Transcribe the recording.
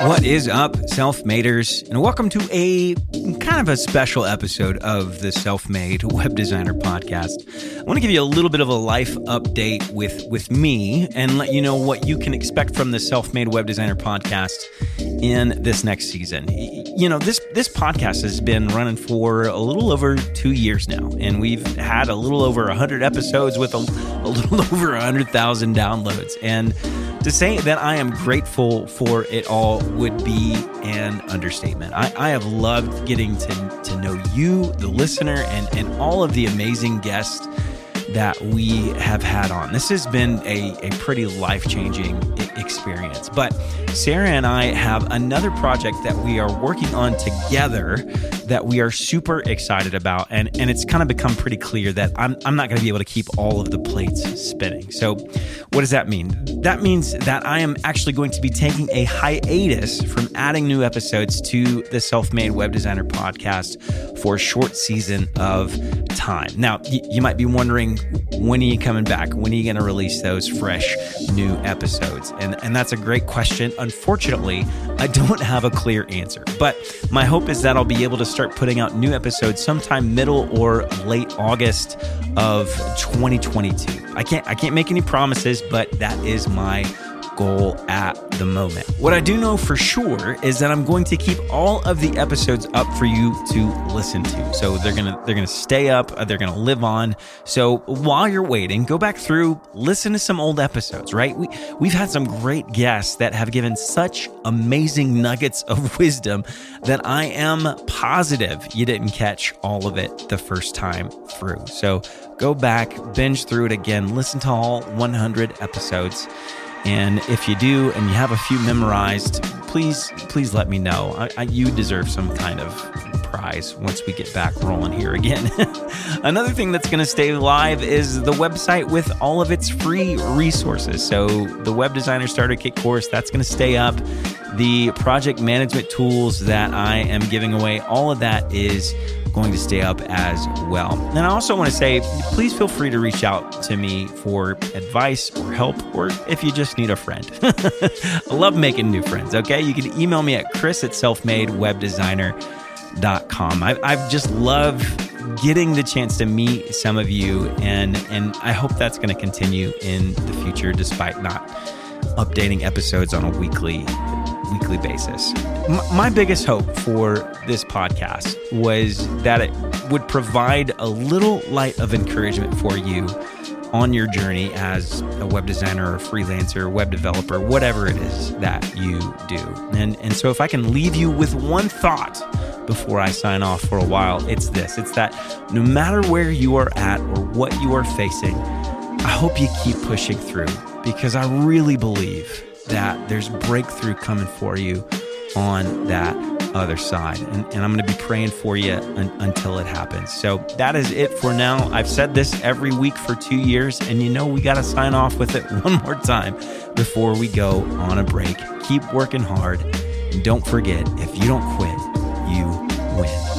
What is up, self maders? And welcome to a kind of a special episode of the Self Made Web Designer Podcast. I want to give you a little bit of a life update with, with me and let you know what you can expect from the Self Made Web Designer Podcast in this next season. You know, this, this podcast has been running for a little over two years now, and we've had a little over 100 episodes with a, a little over 100,000 downloads. And to say that I am grateful for it all would be an understatement. I, I have loved getting to, to know you, the listener, and, and all of the amazing guests that we have had on. This has been a, a pretty life changing experience. But Sarah and I have another project that we are working on together that we are super excited about. And, and it's kind of become pretty clear that I'm, I'm not going to be able to keep all of the plates spinning. So, what does that mean? That means that I am actually going to be taking a hiatus from adding new episodes to the Self Made Web Designer podcast for a short season of time. Now, y- you might be wondering, when are you coming back? When are you going to release those fresh new episodes? And, and that's a great question. Unfortunately, I don't have a clear answer, but my hope is that I'll be able to start putting out new episodes sometime middle or late August of 2022. I can't I can't make any promises, but that is my goal at the moment. What I do know for sure is that I'm going to keep all of the episodes up for you to listen to. So they're going to they're going to stay up, uh, they're going to live on. So while you're waiting, go back through, listen to some old episodes, right? We we've had some great guests that have given such amazing nuggets of wisdom that I am positive you didn't catch all of it the first time through. So go back, binge through it again, listen to all 100 episodes. And if you do and you have a few memorized, please, please let me know. I, I, you deserve some kind of prize once we get back rolling here again. Another thing that's going to stay live is the website with all of its free resources. So the Web Designer Starter Kit course, that's going to stay up. The project management tools that I am giving away, all of that is going to stay up as well. And I also want to say, please feel free to reach out to me for advice or help, or if you just need a friend. I love making new friends, okay? You can email me at chris at selfmadewebdesigner.com. I, I've just loved getting the chance to meet some of you, and, and I hope that's going to continue in the future despite not updating episodes on a weekly weekly basis. M- my biggest hope for this podcast was that it would provide a little light of encouragement for you on your journey as a web designer or freelancer, web developer, whatever it is that you do. And and so if I can leave you with one thought before I sign off for a while, it's this. It's that no matter where you are at or what you are facing, I hope you keep pushing through because I really believe that there's breakthrough coming for you on that other side. And, and I'm going to be praying for you un- until it happens. So that is it for now. I've said this every week for two years, and you know we got to sign off with it one more time before we go on a break. Keep working hard. And don't forget if you don't quit, you win.